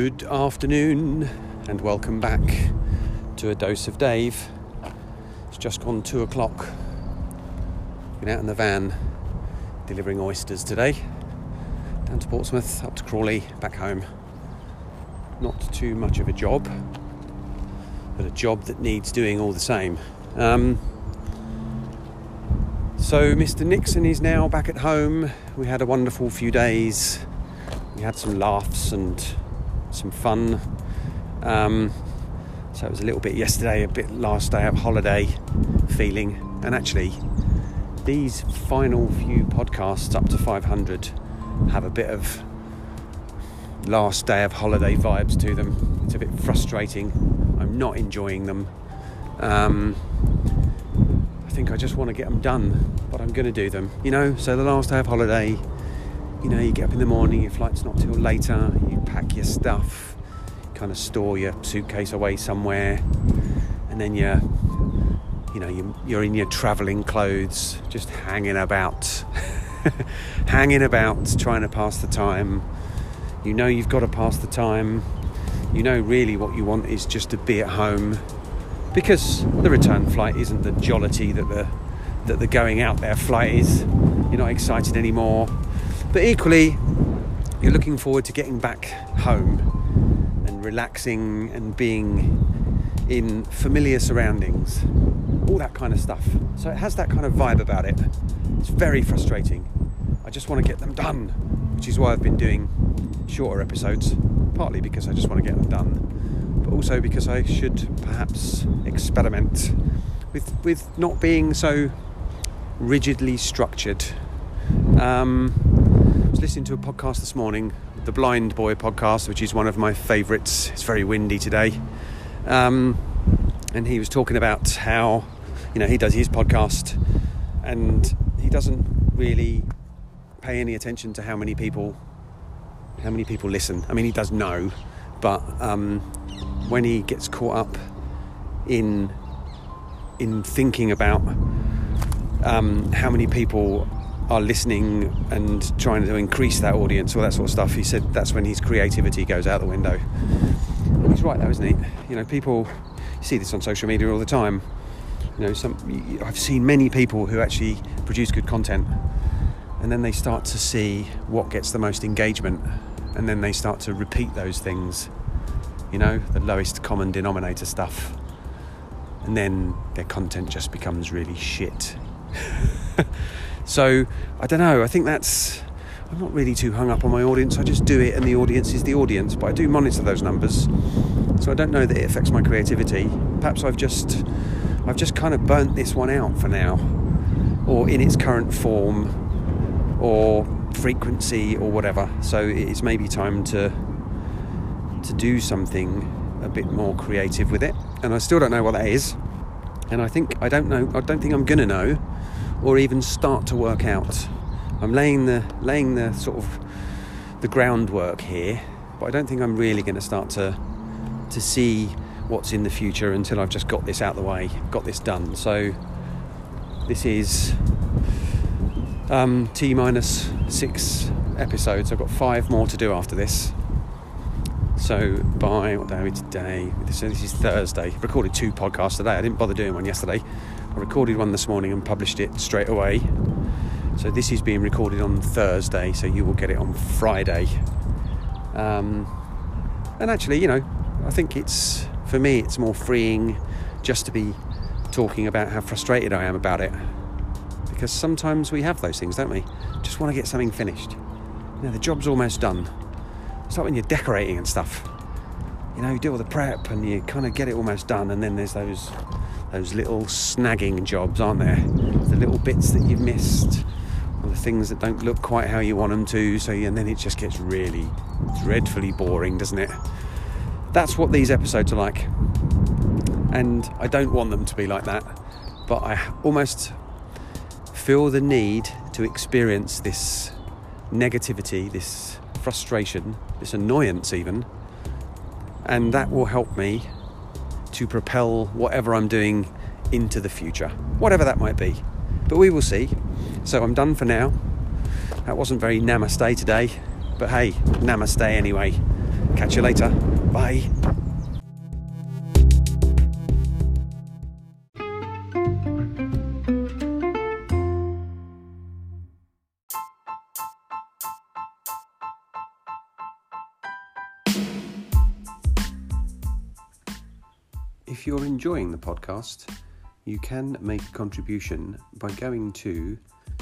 Good afternoon and welcome back to a dose of Dave. It's just gone two o'clock. Been out in the van delivering oysters today. Down to Portsmouth, up to Crawley, back home. Not too much of a job, but a job that needs doing all the same. Um, so, Mr. Nixon is now back at home. We had a wonderful few days. We had some laughs and some fun. Um, so it was a little bit yesterday, a bit last day of holiday feeling. And actually, these final few podcasts up to 500 have a bit of last day of holiday vibes to them. It's a bit frustrating. I'm not enjoying them. Um, I think I just want to get them done, but I'm going to do them. You know, so the last day of holiday, you know, you get up in the morning, your flight's not till later, you pack your stuff, kind of store your suitcase away somewhere, and then you're, you know, you're in your travelling clothes, just hanging about, hanging about, trying to pass the time. You know you've got to pass the time. You know really what you want is just to be at home because the return flight isn't the jollity that the that the going out there flight is. You're not excited anymore. But equally, you're looking forward to getting back home and relaxing and being in familiar surroundings. All that kind of stuff. So it has that kind of vibe about it. It's very frustrating. I just want to get them done, which is why I've been doing shorter episodes, partly because I just want to get them done but also because I should perhaps experiment with with not being so rigidly structured. Um, listening to a podcast this morning, the Blind Boy podcast, which is one of my favourites. It's very windy today, um, and he was talking about how you know he does his podcast, and he doesn't really pay any attention to how many people how many people listen. I mean, he does know, but um, when he gets caught up in in thinking about um, how many people are listening and trying to increase that audience, all that sort of stuff, he said that's when his creativity goes out the window. He's right, though, isn't he? You know, people you see this on social media all the time. You know, some I've seen many people who actually produce good content, and then they start to see what gets the most engagement, and then they start to repeat those things you know, the lowest common denominator stuff. And then their content just becomes really shit. so, I don't know, I think that's. I'm not really too hung up on my audience. I just do it, and the audience is the audience. But I do monitor those numbers, so I don't know that it affects my creativity. Perhaps I've just, I've just kind of burnt this one out for now, or in its current form, or frequency, or whatever. So it's maybe time to to do something a bit more creative with it. And I still don't know what that is. And I think I don't know. I don't think I'm gonna know, or even start to work out. I'm laying the laying the sort of the groundwork here, but I don't think I'm really going to start to to see what's in the future until I've just got this out the way, got this done. So this is um, T minus six episodes. I've got five more to do after this. So by what day are we today? So this is Thursday. Recorded two podcasts today. I didn't bother doing one yesterday. I recorded one this morning and published it straight away. So this is being recorded on Thursday, so you will get it on Friday. Um, and actually, you know, I think it's for me it's more freeing just to be talking about how frustrated I am about it. Because sometimes we have those things, don't we? Just want to get something finished. You know, the job's almost done it's like when you're decorating and stuff. You know, you do all the prep and you kind of get it almost done, and then there's those those little snagging jobs, aren't there? The little bits that you've missed, or the things that don't look quite how you want them to. So, and then it just gets really dreadfully boring, doesn't it? That's what these episodes are like, and I don't want them to be like that. But I almost feel the need to experience this negativity, this frustration, this annoyance, even, and that will help me to propel whatever I'm doing into the future, whatever that might be. But we will see. So I'm done for now. That wasn't very namaste today, but hey, namaste anyway. Catch you later. Bye. If you're enjoying the podcast, you can make a contribution by going to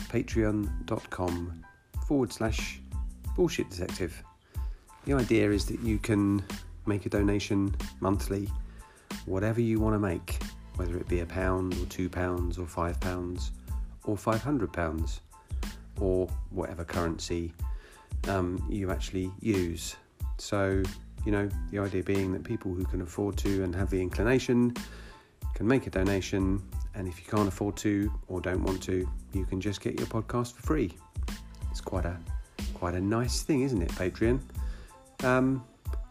patreon.com forward slash bullshit detective. The idea is that you can make a donation monthly, whatever you want to make, whether it be a pound or two pounds or five pounds or five hundred pounds or whatever currency um, you actually use. So, you know, the idea being that people who can afford to and have the inclination can make a donation, and if you can't afford to or don't want to, you can just get your podcast for free. It's quite a quite a nice thing, isn't it, Patreon? Um,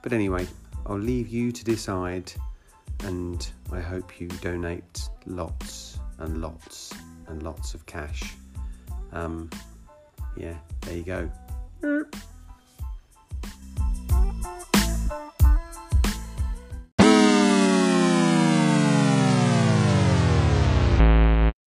but anyway, I'll leave you to decide, and I hope you donate lots and lots and lots of cash. Um, yeah, there you go.